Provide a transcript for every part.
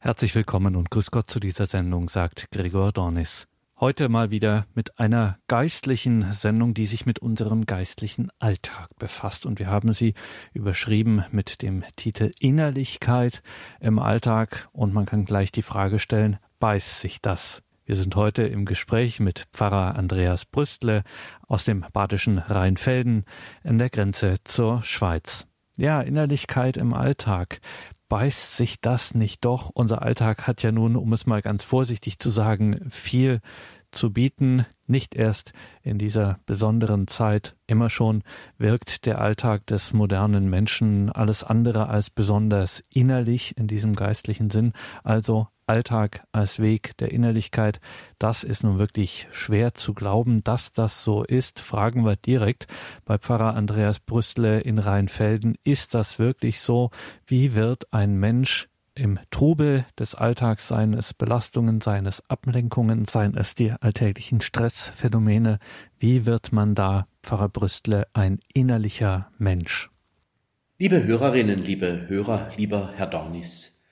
Herzlich willkommen und grüß Gott zu dieser Sendung, sagt Gregor Dornis. Heute mal wieder mit einer geistlichen Sendung, die sich mit unserem geistlichen Alltag befasst. Und wir haben sie überschrieben mit dem Titel Innerlichkeit im Alltag. Und man kann gleich die Frage stellen, beißt sich das? Wir sind heute im Gespräch mit Pfarrer Andreas Brüstle aus dem badischen Rheinfelden an der Grenze zur Schweiz. Ja, Innerlichkeit im Alltag beißt sich das nicht doch? Unser Alltag hat ja nun, um es mal ganz vorsichtig zu sagen, viel zu bieten. Nicht erst in dieser besonderen Zeit. Immer schon wirkt der Alltag des modernen Menschen alles andere als besonders innerlich in diesem geistlichen Sinn. Also Alltag als Weg der Innerlichkeit, das ist nun wirklich schwer zu glauben, dass das so ist. Fragen wir direkt bei Pfarrer Andreas Brüstle in Rheinfelden, ist das wirklich so? Wie wird ein Mensch im Trubel des Alltags, seien es Belastungen, seien es Ablenkungen, seien es die alltäglichen Stressphänomene, wie wird man da, Pfarrer Brüstle, ein innerlicher Mensch? Liebe Hörerinnen, liebe Hörer, lieber Herr Dornis,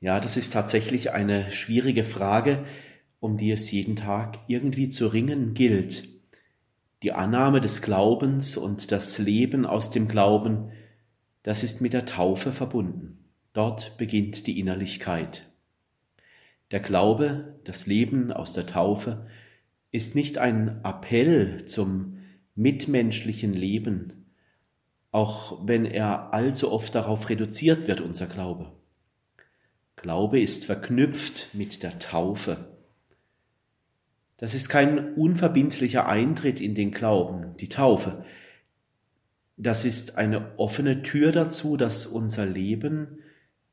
ja, das ist tatsächlich eine schwierige Frage, um die es jeden Tag irgendwie zu ringen gilt. Die Annahme des Glaubens und das Leben aus dem Glauben, das ist mit der Taufe verbunden. Dort beginnt die Innerlichkeit. Der Glaube, das Leben aus der Taufe, ist nicht ein Appell zum mitmenschlichen Leben, auch wenn er allzu oft darauf reduziert wird, unser Glaube. Glaube ist verknüpft mit der Taufe. Das ist kein unverbindlicher Eintritt in den Glauben, die Taufe. Das ist eine offene Tür dazu, dass unser Leben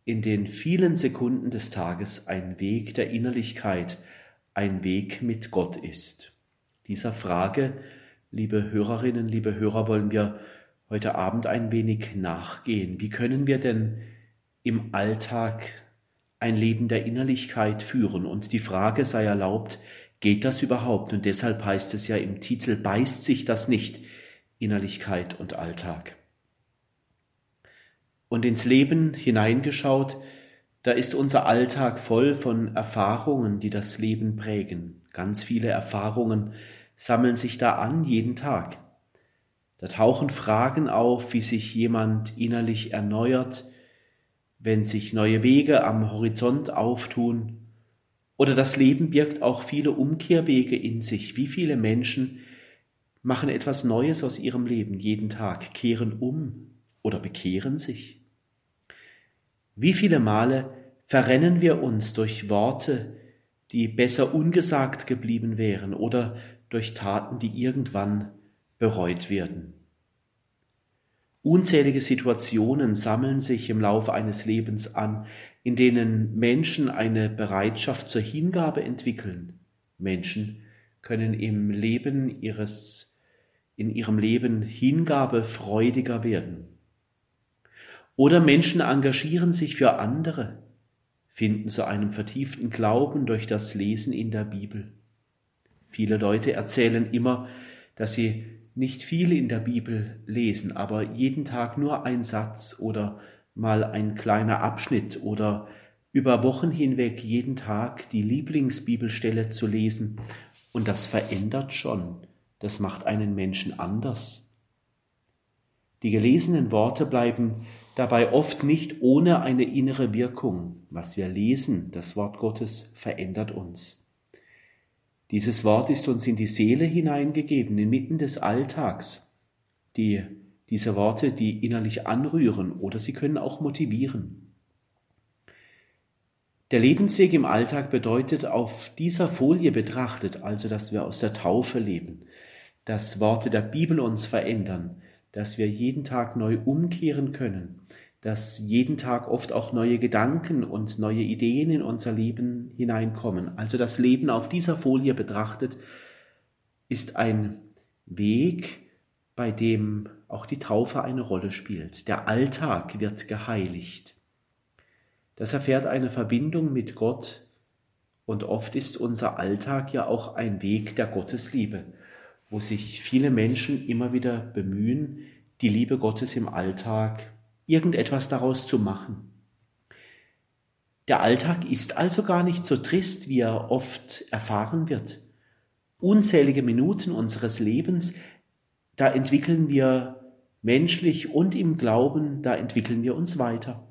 in den vielen Sekunden des Tages ein Weg der Innerlichkeit, ein Weg mit Gott ist. Dieser Frage, liebe Hörerinnen, liebe Hörer, wollen wir heute Abend ein wenig nachgehen. Wie können wir denn im Alltag ein Leben der Innerlichkeit führen. Und die Frage sei erlaubt, geht das überhaupt? Und deshalb heißt es ja im Titel, beißt sich das nicht, Innerlichkeit und Alltag. Und ins Leben hineingeschaut, da ist unser Alltag voll von Erfahrungen, die das Leben prägen. Ganz viele Erfahrungen sammeln sich da an jeden Tag. Da tauchen Fragen auf, wie sich jemand innerlich erneuert, wenn sich neue Wege am Horizont auftun. Oder das Leben birgt auch viele Umkehrwege in sich. Wie viele Menschen machen etwas Neues aus ihrem Leben jeden Tag, kehren um oder bekehren sich? Wie viele Male verrennen wir uns durch Worte, die besser ungesagt geblieben wären oder durch Taten, die irgendwann bereut werden? Unzählige Situationen sammeln sich im Laufe eines Lebens an, in denen Menschen eine Bereitschaft zur Hingabe entwickeln. Menschen können im Leben ihres, in ihrem Leben hingabefreudiger werden. Oder Menschen engagieren sich für andere, finden zu einem vertieften Glauben durch das Lesen in der Bibel. Viele Leute erzählen immer, dass sie nicht viel in der Bibel lesen, aber jeden Tag nur ein Satz oder mal ein kleiner Abschnitt oder über Wochen hinweg jeden Tag die Lieblingsbibelstelle zu lesen. Und das verändert schon. Das macht einen Menschen anders. Die gelesenen Worte bleiben dabei oft nicht ohne eine innere Wirkung. Was wir lesen, das Wort Gottes, verändert uns. Dieses Wort ist uns in die Seele hineingegeben, inmitten des Alltags. Die, diese Worte, die innerlich anrühren oder sie können auch motivieren. Der Lebensweg im Alltag bedeutet auf dieser Folie betrachtet, also dass wir aus der Taufe leben, dass Worte der Bibel uns verändern, dass wir jeden Tag neu umkehren können, dass jeden Tag oft auch neue Gedanken und neue Ideen in unser Leben hineinkommen. Also das Leben auf dieser Folie betrachtet ist ein Weg, bei dem auch die Taufe eine Rolle spielt. Der Alltag wird geheiligt. Das erfährt eine Verbindung mit Gott und oft ist unser Alltag ja auch ein Weg der Gottesliebe, wo sich viele Menschen immer wieder bemühen, die Liebe Gottes im Alltag irgendetwas daraus zu machen. Der Alltag ist also gar nicht so trist, wie er oft erfahren wird. Unzählige Minuten unseres Lebens, da entwickeln wir menschlich und im Glauben, da entwickeln wir uns weiter.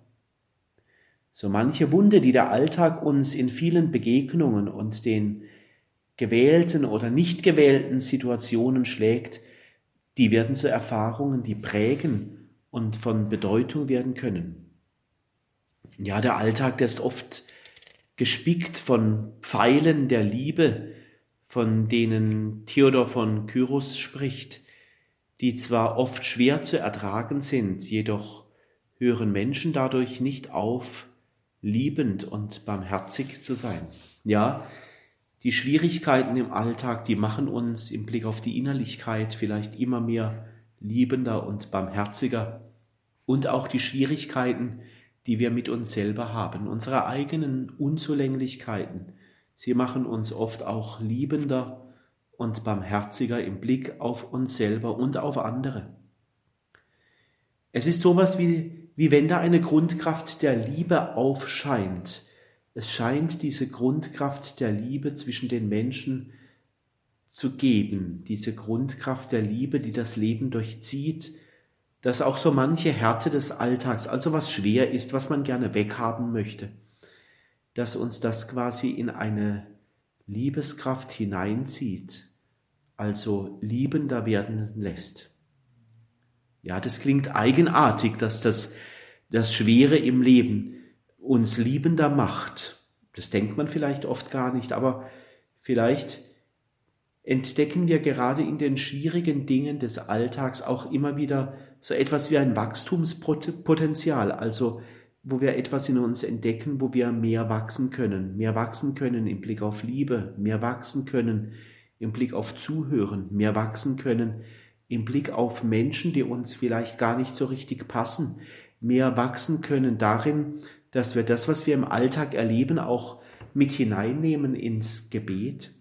So manche Wunde, die der Alltag uns in vielen Begegnungen und den gewählten oder nicht gewählten Situationen schlägt, die werden zu Erfahrungen, die prägen und von Bedeutung werden können. Ja, der Alltag, der ist oft gespickt von Pfeilen der Liebe, von denen Theodor von Kyros spricht, die zwar oft schwer zu ertragen sind, jedoch hören Menschen dadurch nicht auf, liebend und barmherzig zu sein. Ja, die Schwierigkeiten im Alltag, die machen uns im Blick auf die Innerlichkeit vielleicht immer mehr liebender und barmherziger. Und auch die Schwierigkeiten, die wir mit uns selber haben, unsere eigenen Unzulänglichkeiten, sie machen uns oft auch liebender und barmherziger im Blick auf uns selber und auf andere. Es ist sowas wie, wie wenn da eine Grundkraft der Liebe aufscheint, es scheint diese Grundkraft der Liebe zwischen den Menschen zu geben, diese Grundkraft der Liebe, die das Leben durchzieht, dass auch so manche Härte des Alltags, also was schwer ist, was man gerne weghaben möchte, dass uns das quasi in eine Liebeskraft hineinzieht, also liebender werden lässt. Ja, das klingt eigenartig, dass das, das Schwere im Leben uns liebender macht. Das denkt man vielleicht oft gar nicht, aber vielleicht entdecken wir gerade in den schwierigen Dingen des Alltags auch immer wieder so etwas wie ein Wachstumspotenzial, also wo wir etwas in uns entdecken, wo wir mehr wachsen können, mehr wachsen können im Blick auf Liebe, mehr wachsen können im Blick auf Zuhören, mehr wachsen können im Blick auf Menschen, die uns vielleicht gar nicht so richtig passen, mehr wachsen können darin, dass wir das, was wir im Alltag erleben, auch mit hineinnehmen ins Gebet.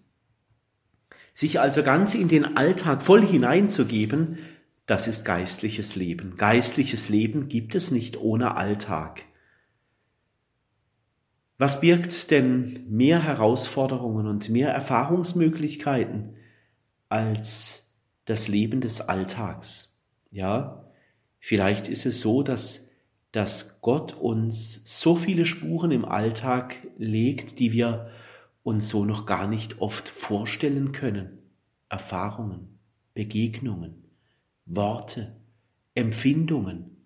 Sich also ganz in den Alltag voll hineinzugeben, das ist geistliches Leben. Geistliches Leben gibt es nicht ohne Alltag. Was birgt denn mehr Herausforderungen und mehr Erfahrungsmöglichkeiten als das Leben des Alltags? Ja, vielleicht ist es so, dass dass Gott uns so viele Spuren im Alltag legt, die wir uns so noch gar nicht oft vorstellen können. Erfahrungen, Begegnungen, Worte, Empfindungen.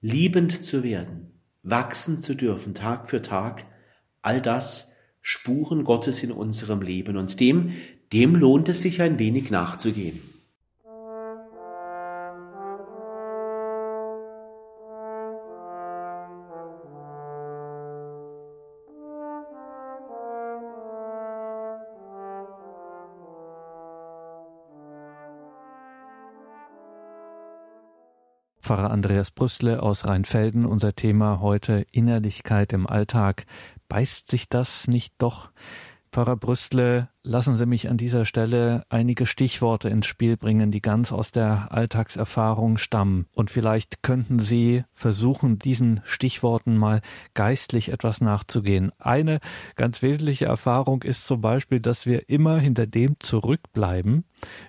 Liebend zu werden, wachsen zu dürfen, Tag für Tag, all das Spuren Gottes in unserem Leben und dem, dem lohnt es sich ein wenig nachzugehen. Pfarrer Andreas Brüssle aus Rheinfelden. Unser Thema heute Innerlichkeit im Alltag. Beißt sich das nicht doch Pfarrer Brüstle, lassen Sie mich an dieser Stelle einige Stichworte ins Spiel bringen, die ganz aus der Alltagserfahrung stammen. Und vielleicht könnten Sie versuchen, diesen Stichworten mal geistlich etwas nachzugehen. Eine ganz wesentliche Erfahrung ist zum Beispiel, dass wir immer hinter dem zurückbleiben,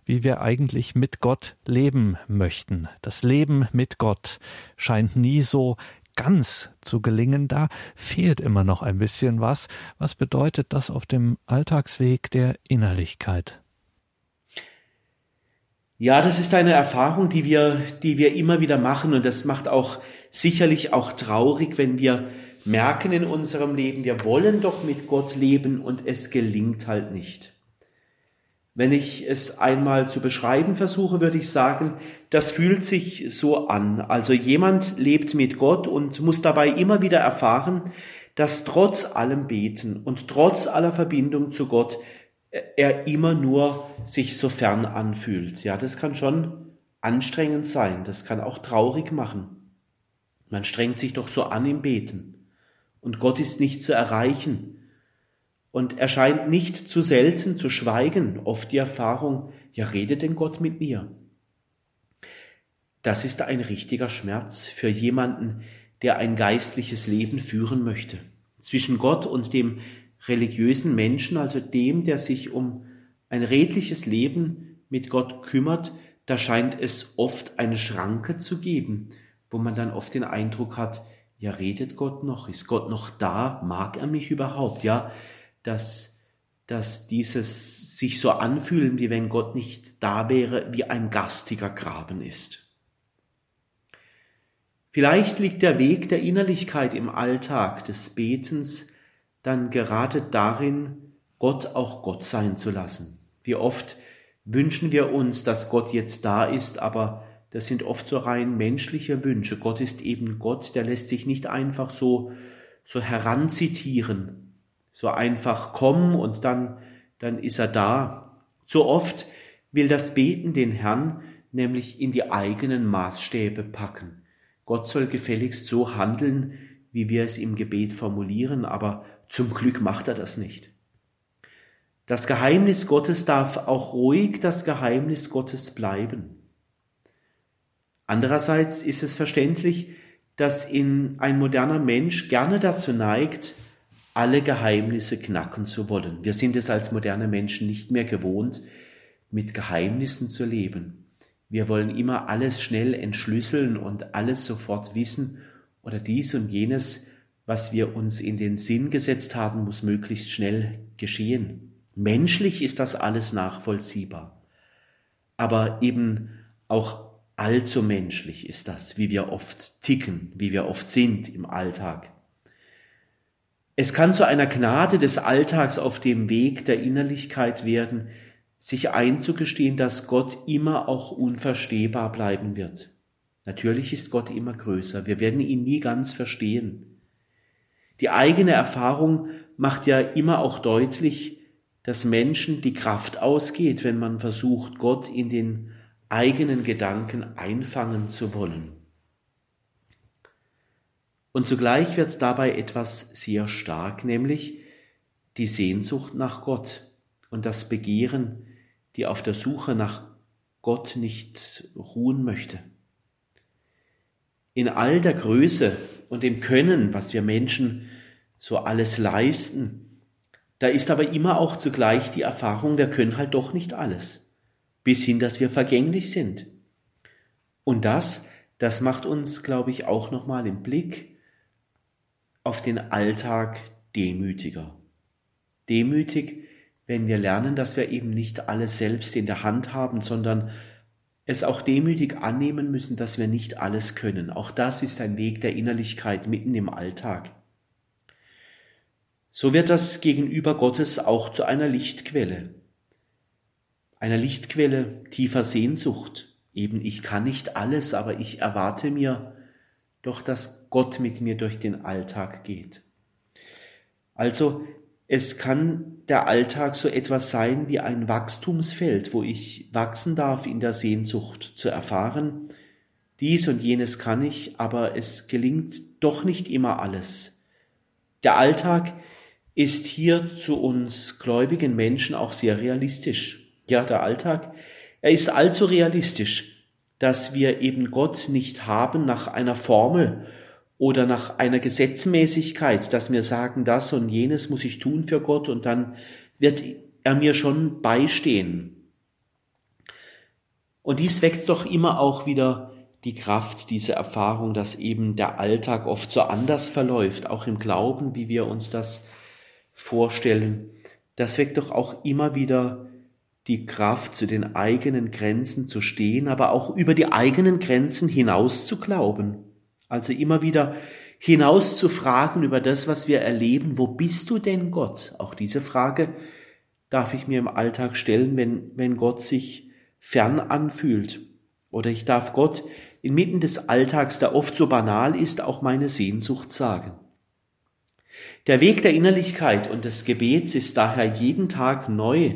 wie wir eigentlich mit Gott leben möchten. Das Leben mit Gott scheint nie so ganz zu gelingen, da fehlt immer noch ein bisschen was. Was bedeutet das auf dem Alltagsweg der Innerlichkeit? Ja, das ist eine Erfahrung, die wir, die wir immer wieder machen und das macht auch sicherlich auch traurig, wenn wir merken in unserem Leben, wir wollen doch mit Gott leben und es gelingt halt nicht. Wenn ich es einmal zu beschreiben versuche, würde ich sagen, das fühlt sich so an. Also jemand lebt mit Gott und muss dabei immer wieder erfahren, dass trotz allem Beten und trotz aller Verbindung zu Gott er immer nur sich so fern anfühlt. Ja, das kann schon anstrengend sein. Das kann auch traurig machen. Man strengt sich doch so an im Beten. Und Gott ist nicht zu erreichen und er scheint nicht zu selten zu schweigen, oft die Erfahrung, ja, rede denn Gott mit mir? Das ist ein richtiger Schmerz für jemanden, der ein geistliches Leben führen möchte. Zwischen Gott und dem religiösen Menschen, also dem, der sich um ein redliches Leben mit Gott kümmert, da scheint es oft eine Schranke zu geben, wo man dann oft den Eindruck hat, ja, redet Gott noch? Ist Gott noch da? Mag er mich überhaupt? Ja, dass, dass dieses sich so anfühlen, wie wenn Gott nicht da wäre, wie ein gastiger Graben ist. Vielleicht liegt der Weg der Innerlichkeit im Alltag des Betens dann gerade darin, Gott auch Gott sein zu lassen. Wie oft wünschen wir uns, dass Gott jetzt da ist, aber das sind oft so rein menschliche Wünsche. Gott ist eben Gott, der lässt sich nicht einfach so, so heranzitieren, so einfach kommen und dann, dann ist er da. So oft will das Beten den Herrn nämlich in die eigenen Maßstäbe packen. Gott soll gefälligst so handeln, wie wir es im Gebet formulieren, aber zum Glück macht er das nicht. Das Geheimnis Gottes darf auch ruhig das Geheimnis Gottes bleiben. Andererseits ist es verständlich, dass in ein moderner Mensch gerne dazu neigt, alle Geheimnisse knacken zu wollen. Wir sind es als moderne Menschen nicht mehr gewohnt, mit Geheimnissen zu leben. Wir wollen immer alles schnell entschlüsseln und alles sofort wissen oder dies und jenes, was wir uns in den Sinn gesetzt haben, muss möglichst schnell geschehen. Menschlich ist das alles nachvollziehbar. Aber eben auch Allzu menschlich ist das, wie wir oft ticken, wie wir oft sind im Alltag. Es kann zu einer Gnade des Alltags auf dem Weg der Innerlichkeit werden, sich einzugestehen, dass Gott immer auch unverstehbar bleiben wird. Natürlich ist Gott immer größer, wir werden ihn nie ganz verstehen. Die eigene Erfahrung macht ja immer auch deutlich, dass Menschen die Kraft ausgeht, wenn man versucht, Gott in den eigenen Gedanken einfangen zu wollen. Und zugleich wird dabei etwas sehr stark, nämlich die Sehnsucht nach Gott und das Begehren, die auf der Suche nach Gott nicht ruhen möchte. In all der Größe und dem Können, was wir Menschen so alles leisten, da ist aber immer auch zugleich die Erfahrung, wir können halt doch nicht alles bis hin, dass wir vergänglich sind. Und das, das macht uns, glaube ich, auch nochmal im Blick auf den Alltag demütiger. Demütig, wenn wir lernen, dass wir eben nicht alles selbst in der Hand haben, sondern es auch demütig annehmen müssen, dass wir nicht alles können. Auch das ist ein Weg der Innerlichkeit mitten im Alltag. So wird das gegenüber Gottes auch zu einer Lichtquelle einer Lichtquelle tiefer Sehnsucht. Eben, ich kann nicht alles, aber ich erwarte mir doch, dass Gott mit mir durch den Alltag geht. Also, es kann der Alltag so etwas sein wie ein Wachstumsfeld, wo ich wachsen darf in der Sehnsucht zu erfahren, dies und jenes kann ich, aber es gelingt doch nicht immer alles. Der Alltag ist hier zu uns gläubigen Menschen auch sehr realistisch ja, der Alltag, er ist allzu realistisch, dass wir eben Gott nicht haben nach einer Formel oder nach einer Gesetzmäßigkeit, dass wir sagen, das und jenes muss ich tun für Gott und dann wird er mir schon beistehen. Und dies weckt doch immer auch wieder die Kraft, diese Erfahrung, dass eben der Alltag oft so anders verläuft, auch im Glauben, wie wir uns das vorstellen. Das weckt doch auch immer wieder die Kraft, zu den eigenen Grenzen zu stehen, aber auch über die eigenen Grenzen hinaus zu glauben. Also immer wieder hinaus zu fragen über das, was wir erleben. Wo bist du denn Gott? Auch diese Frage darf ich mir im Alltag stellen, wenn, wenn Gott sich fern anfühlt. Oder ich darf Gott inmitten des Alltags, der oft so banal ist, auch meine Sehnsucht sagen. Der Weg der Innerlichkeit und des Gebets ist daher jeden Tag neu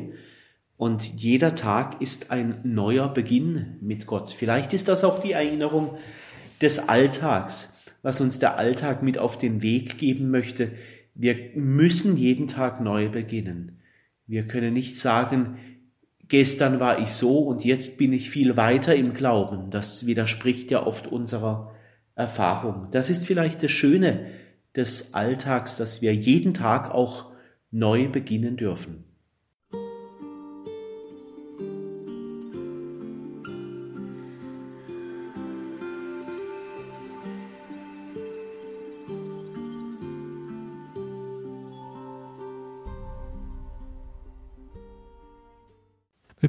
und jeder Tag ist ein neuer Beginn mit Gott. Vielleicht ist das auch die Erinnerung des Alltags, was uns der Alltag mit auf den Weg geben möchte. Wir müssen jeden Tag neu beginnen. Wir können nicht sagen, gestern war ich so und jetzt bin ich viel weiter im Glauben. Das widerspricht ja oft unserer Erfahrung. Das ist vielleicht das Schöne des Alltags, dass wir jeden Tag auch neu beginnen dürfen.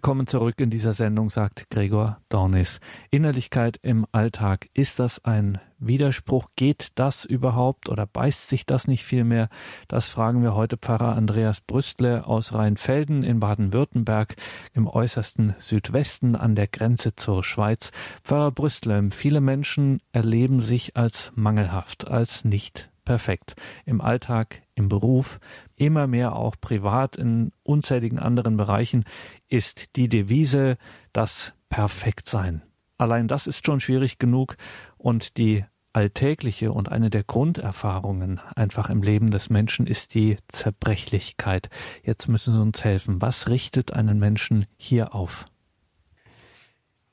Willkommen zurück in dieser Sendung, sagt Gregor Dornis. Innerlichkeit im Alltag. Ist das ein Widerspruch? Geht das überhaupt oder beißt sich das nicht vielmehr? Das fragen wir heute Pfarrer Andreas Brüstle aus Rheinfelden in Baden-Württemberg im äußersten Südwesten an der Grenze zur Schweiz. Pfarrer Brüstle, viele Menschen erleben sich als mangelhaft, als nicht perfekt. Im Alltag, im Beruf, immer mehr auch privat in unzähligen anderen Bereichen ist die Devise das Perfektsein. Allein das ist schon schwierig genug und die alltägliche und eine der Grunderfahrungen einfach im Leben des Menschen ist die Zerbrechlichkeit. Jetzt müssen Sie uns helfen. Was richtet einen Menschen hier auf?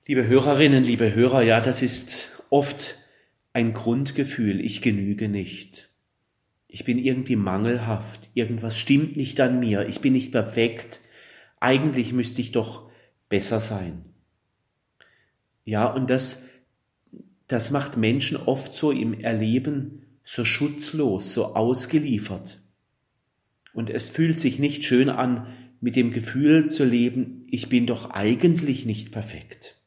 Liebe Hörerinnen, liebe Hörer, ja, das ist oft ein Grundgefühl, ich genüge nicht. Ich bin irgendwie mangelhaft, irgendwas stimmt nicht an mir, ich bin nicht perfekt, eigentlich müsste ich doch besser sein. Ja, und das, das macht Menschen oft so im Erleben so schutzlos, so ausgeliefert. Und es fühlt sich nicht schön an, mit dem Gefühl zu leben, ich bin doch eigentlich nicht perfekt.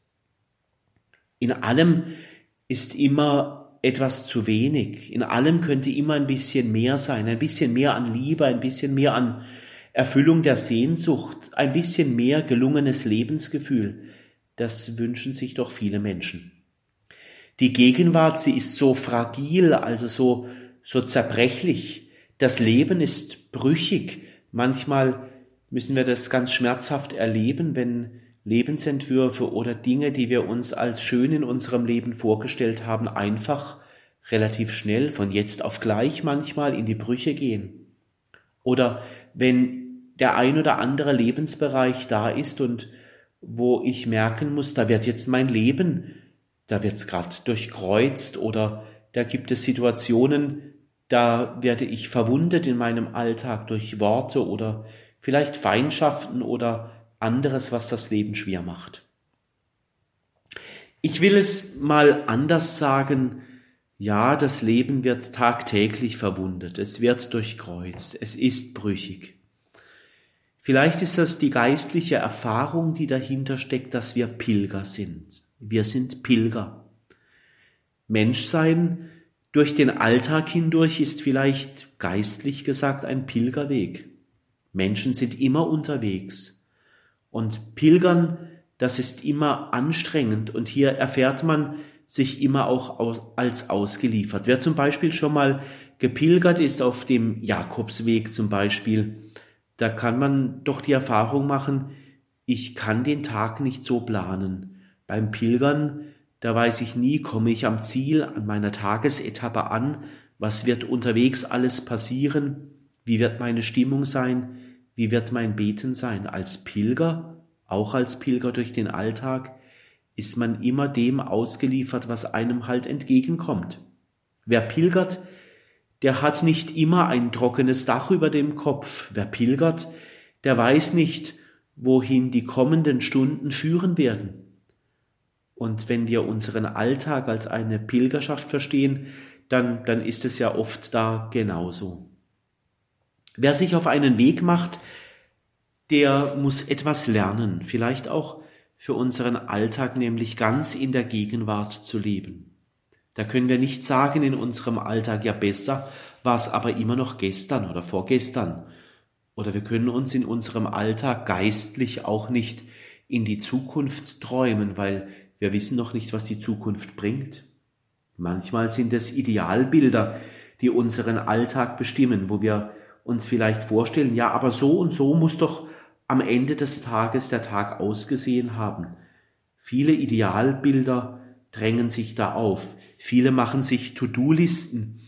In allem ist immer etwas zu wenig. In allem könnte immer ein bisschen mehr sein, ein bisschen mehr an Liebe, ein bisschen mehr an Erfüllung der Sehnsucht, ein bisschen mehr gelungenes Lebensgefühl, das wünschen sich doch viele Menschen. Die Gegenwart, sie ist so fragil, also so, so zerbrechlich. Das Leben ist brüchig. Manchmal müssen wir das ganz schmerzhaft erleben, wenn Lebensentwürfe oder Dinge, die wir uns als schön in unserem Leben vorgestellt haben, einfach relativ schnell von jetzt auf gleich manchmal in die Brüche gehen. Oder wenn der ein oder andere Lebensbereich da ist und wo ich merken muss, da wird jetzt mein Leben, da wird's gerade durchkreuzt oder da gibt es Situationen, da werde ich verwundet in meinem Alltag durch Worte oder vielleicht Feindschaften oder anderes, was das Leben schwer macht. Ich will es mal anders sagen, ja, das Leben wird tagtäglich verwundet, es wird durchkreuzt, es ist brüchig. Vielleicht ist das die geistliche Erfahrung, die dahinter steckt, dass wir Pilger sind. Wir sind Pilger. Menschsein durch den Alltag hindurch ist vielleicht geistlich gesagt ein Pilgerweg. Menschen sind immer unterwegs. Und Pilgern, das ist immer anstrengend. Und hier erfährt man sich immer auch als ausgeliefert. Wer zum Beispiel schon mal gepilgert ist auf dem Jakobsweg zum Beispiel, da kann man doch die Erfahrung machen, ich kann den Tag nicht so planen. Beim Pilgern, da weiß ich nie, komme ich am Ziel, an meiner Tagesetappe an, was wird unterwegs alles passieren, wie wird meine Stimmung sein, wie wird mein Beten sein. Als Pilger, auch als Pilger durch den Alltag, ist man immer dem ausgeliefert, was einem halt entgegenkommt. Wer pilgert, der hat nicht immer ein trockenes Dach über dem Kopf. Wer pilgert, der weiß nicht, wohin die kommenden Stunden führen werden. Und wenn wir unseren Alltag als eine Pilgerschaft verstehen, dann, dann ist es ja oft da genauso. Wer sich auf einen Weg macht, der muss etwas lernen, vielleicht auch für unseren Alltag, nämlich ganz in der Gegenwart zu leben. Da können wir nicht sagen in unserem Alltag, ja besser war es aber immer noch gestern oder vorgestern. Oder wir können uns in unserem Alltag geistlich auch nicht in die Zukunft träumen, weil wir wissen noch nicht, was die Zukunft bringt. Manchmal sind es Idealbilder, die unseren Alltag bestimmen, wo wir uns vielleicht vorstellen, ja, aber so und so muss doch am Ende des Tages der Tag ausgesehen haben. Viele Idealbilder drängen sich da auf. Viele machen sich To-Do-Listen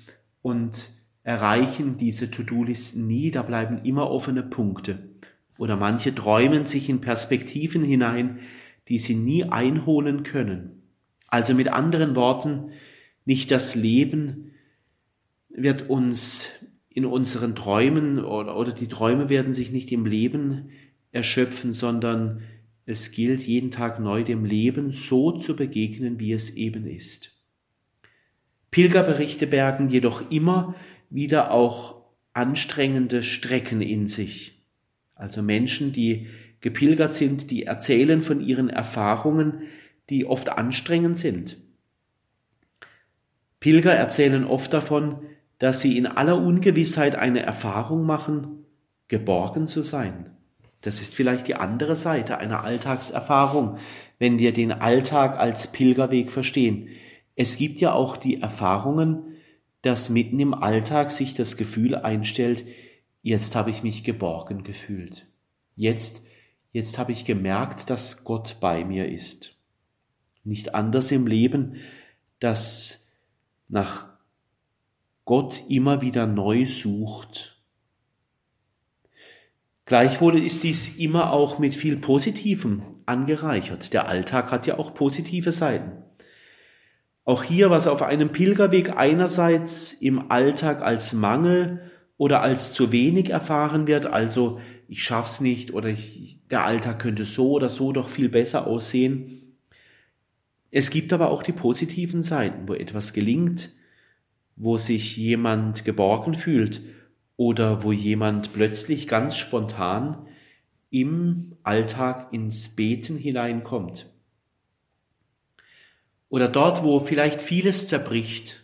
und erreichen diese To-Do-Listen nie, da bleiben immer offene Punkte. Oder manche träumen sich in Perspektiven hinein, die sie nie einholen können. Also mit anderen Worten, Nicht das Leben wird uns in unseren Träumen oder, oder die Träume werden sich nicht im Leben erschöpfen, sondern es gilt jeden Tag neu dem Leben so zu begegnen, wie es eben ist. Pilgerberichte bergen jedoch immer wieder auch anstrengende Strecken in sich. Also Menschen, die gepilgert sind, die erzählen von ihren Erfahrungen, die oft anstrengend sind. Pilger erzählen oft davon, dass sie in aller Ungewissheit eine Erfahrung machen, geborgen zu sein. Das ist vielleicht die andere Seite einer Alltagserfahrung, wenn wir den Alltag als Pilgerweg verstehen. Es gibt ja auch die Erfahrungen, dass mitten im Alltag sich das Gefühl einstellt, jetzt habe ich mich geborgen gefühlt. Jetzt, jetzt habe ich gemerkt, dass Gott bei mir ist. Nicht anders im Leben, dass nach Gott immer wieder neu sucht. Gleichwohl ist dies immer auch mit viel Positivem angereichert. Der Alltag hat ja auch positive Seiten. Auch hier, was auf einem Pilgerweg einerseits im Alltag als Mangel oder als zu wenig erfahren wird, also ich schaff's nicht oder ich, der Alltag könnte so oder so doch viel besser aussehen. Es gibt aber auch die positiven Seiten, wo etwas gelingt, wo sich jemand geborgen fühlt oder wo jemand plötzlich ganz spontan im Alltag ins Beten hineinkommt. Oder dort, wo vielleicht vieles zerbricht,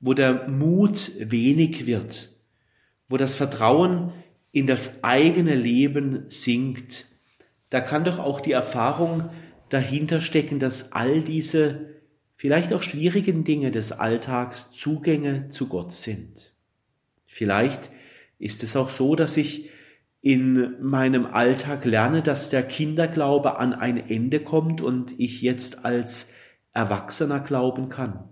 wo der Mut wenig wird, wo das Vertrauen in das eigene Leben sinkt, da kann doch auch die Erfahrung dahinter stecken, dass all diese vielleicht auch schwierigen Dinge des Alltags Zugänge zu Gott sind. Vielleicht ist es auch so, dass ich in meinem Alltag lerne, dass der Kinderglaube an ein Ende kommt und ich jetzt als Erwachsener glauben kann.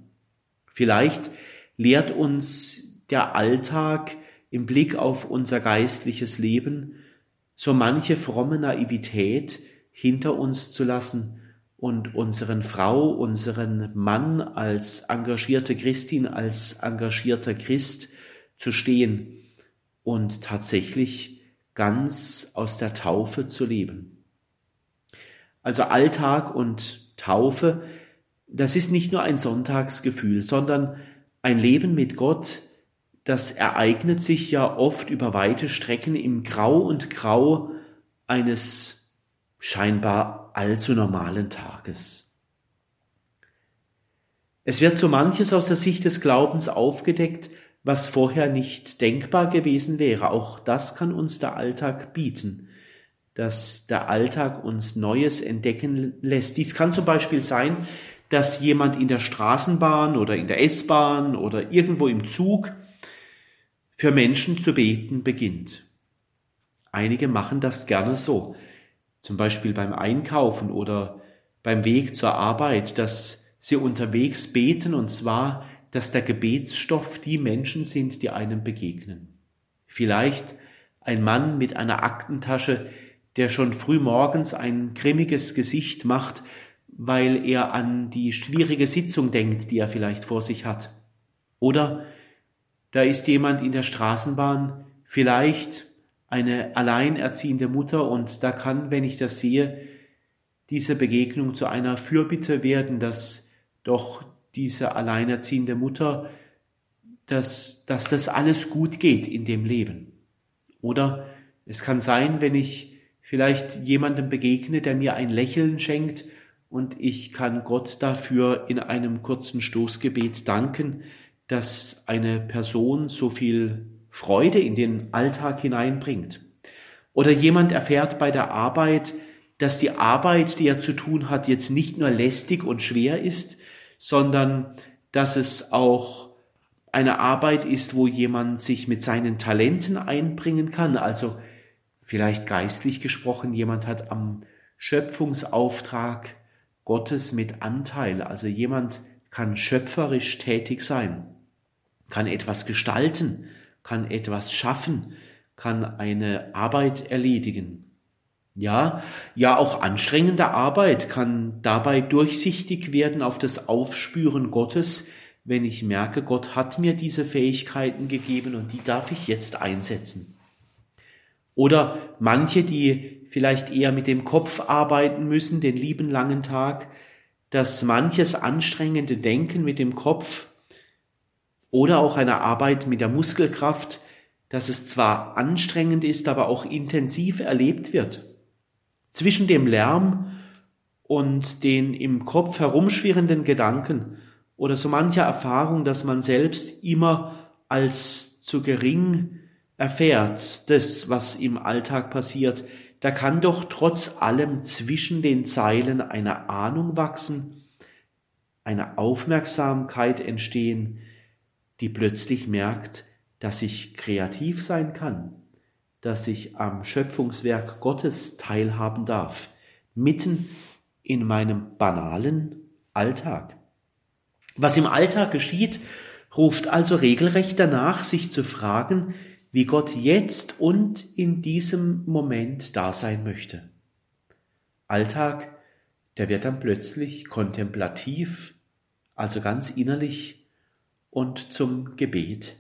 Vielleicht lehrt uns der Alltag im Blick auf unser geistliches Leben, so manche fromme Naivität hinter uns zu lassen und unseren Frau, unseren Mann als engagierte Christin, als engagierter Christ zu stehen und tatsächlich ganz aus der Taufe zu leben. Also Alltag und Taufe, das ist nicht nur ein Sonntagsgefühl, sondern ein Leben mit Gott, das ereignet sich ja oft über weite Strecken im Grau und Grau eines scheinbar allzu normalen Tages. Es wird so manches aus der Sicht des Glaubens aufgedeckt, was vorher nicht denkbar gewesen wäre. Auch das kann uns der Alltag bieten, dass der Alltag uns Neues entdecken lässt. Dies kann zum Beispiel sein, dass jemand in der Straßenbahn oder in der S-Bahn oder irgendwo im Zug für Menschen zu beten beginnt. Einige machen das gerne so zum Beispiel beim Einkaufen oder beim Weg zur Arbeit, dass sie unterwegs beten und zwar, dass der Gebetsstoff die Menschen sind, die einem begegnen. Vielleicht ein Mann mit einer Aktentasche, der schon früh morgens ein grimmiges Gesicht macht, weil er an die schwierige Sitzung denkt, die er vielleicht vor sich hat. Oder da ist jemand in der Straßenbahn, vielleicht eine alleinerziehende Mutter und da kann, wenn ich das sehe, diese Begegnung zu einer Fürbitte werden, dass doch diese alleinerziehende Mutter, dass, dass das alles gut geht in dem Leben. Oder es kann sein, wenn ich vielleicht jemandem begegne, der mir ein Lächeln schenkt und ich kann Gott dafür in einem kurzen Stoßgebet danken, dass eine Person so viel Freude in den Alltag hineinbringt. Oder jemand erfährt bei der Arbeit, dass die Arbeit, die er zu tun hat, jetzt nicht nur lästig und schwer ist, sondern dass es auch eine Arbeit ist, wo jemand sich mit seinen Talenten einbringen kann. Also vielleicht geistlich gesprochen, jemand hat am Schöpfungsauftrag Gottes mit Anteil. Also jemand kann schöpferisch tätig sein, kann etwas gestalten, kann etwas schaffen, kann eine Arbeit erledigen. Ja, ja, auch anstrengende Arbeit kann dabei durchsichtig werden auf das Aufspüren Gottes, wenn ich merke, Gott hat mir diese Fähigkeiten gegeben und die darf ich jetzt einsetzen. Oder manche, die vielleicht eher mit dem Kopf arbeiten müssen, den lieben langen Tag, dass manches anstrengende Denken mit dem Kopf oder auch eine Arbeit mit der Muskelkraft, dass es zwar anstrengend ist, aber auch intensiv erlebt wird. Zwischen dem Lärm und den im Kopf herumschwirrenden Gedanken oder so mancher Erfahrung, dass man selbst immer als zu gering erfährt, das, was im Alltag passiert, da kann doch trotz allem zwischen den Zeilen eine Ahnung wachsen, eine Aufmerksamkeit entstehen, die plötzlich merkt, dass ich kreativ sein kann, dass ich am Schöpfungswerk Gottes teilhaben darf, mitten in meinem banalen Alltag. Was im Alltag geschieht, ruft also regelrecht danach, sich zu fragen, wie Gott jetzt und in diesem Moment da sein möchte. Alltag, der wird dann plötzlich kontemplativ, also ganz innerlich und zum Gebet.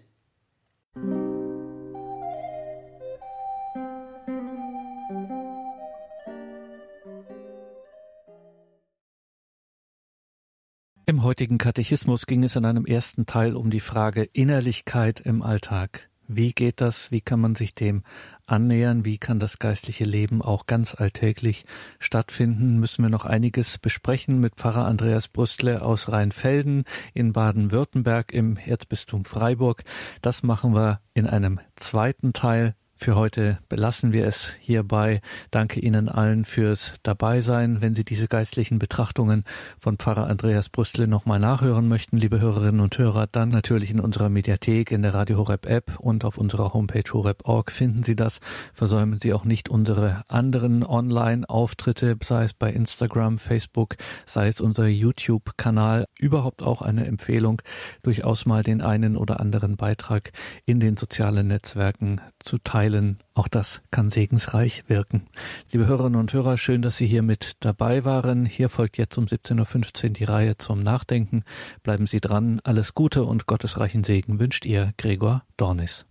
Im heutigen Katechismus ging es in einem ersten Teil um die Frage Innerlichkeit im Alltag. Wie geht das? Wie kann man sich dem annähern? Wie kann das geistliche Leben auch ganz alltäglich stattfinden? Müssen wir noch einiges besprechen mit Pfarrer Andreas Brüstle aus Rheinfelden in Baden-Württemberg im Erzbistum Freiburg. Das machen wir in einem zweiten Teil für heute belassen wir es hierbei. Danke Ihnen allen fürs Dabeisein. Wenn Sie diese geistlichen Betrachtungen von Pfarrer Andreas Brüstle nochmal nachhören möchten, liebe Hörerinnen und Hörer, dann natürlich in unserer Mediathek, in der Radio Horeb App und auf unserer Homepage horeb.org finden Sie das. Versäumen Sie auch nicht unsere anderen Online-Auftritte, sei es bei Instagram, Facebook, sei es unser YouTube-Kanal. Überhaupt auch eine Empfehlung, durchaus mal den einen oder anderen Beitrag in den sozialen Netzwerken zu teilen teilen. Auch das kann segensreich wirken. Liebe Hörerinnen und Hörer, schön, dass Sie hier mit dabei waren. Hier folgt jetzt um 17.15 Uhr die Reihe zum Nachdenken. Bleiben Sie dran. Alles Gute und gottesreichen Segen wünscht Ihr Gregor Dornis.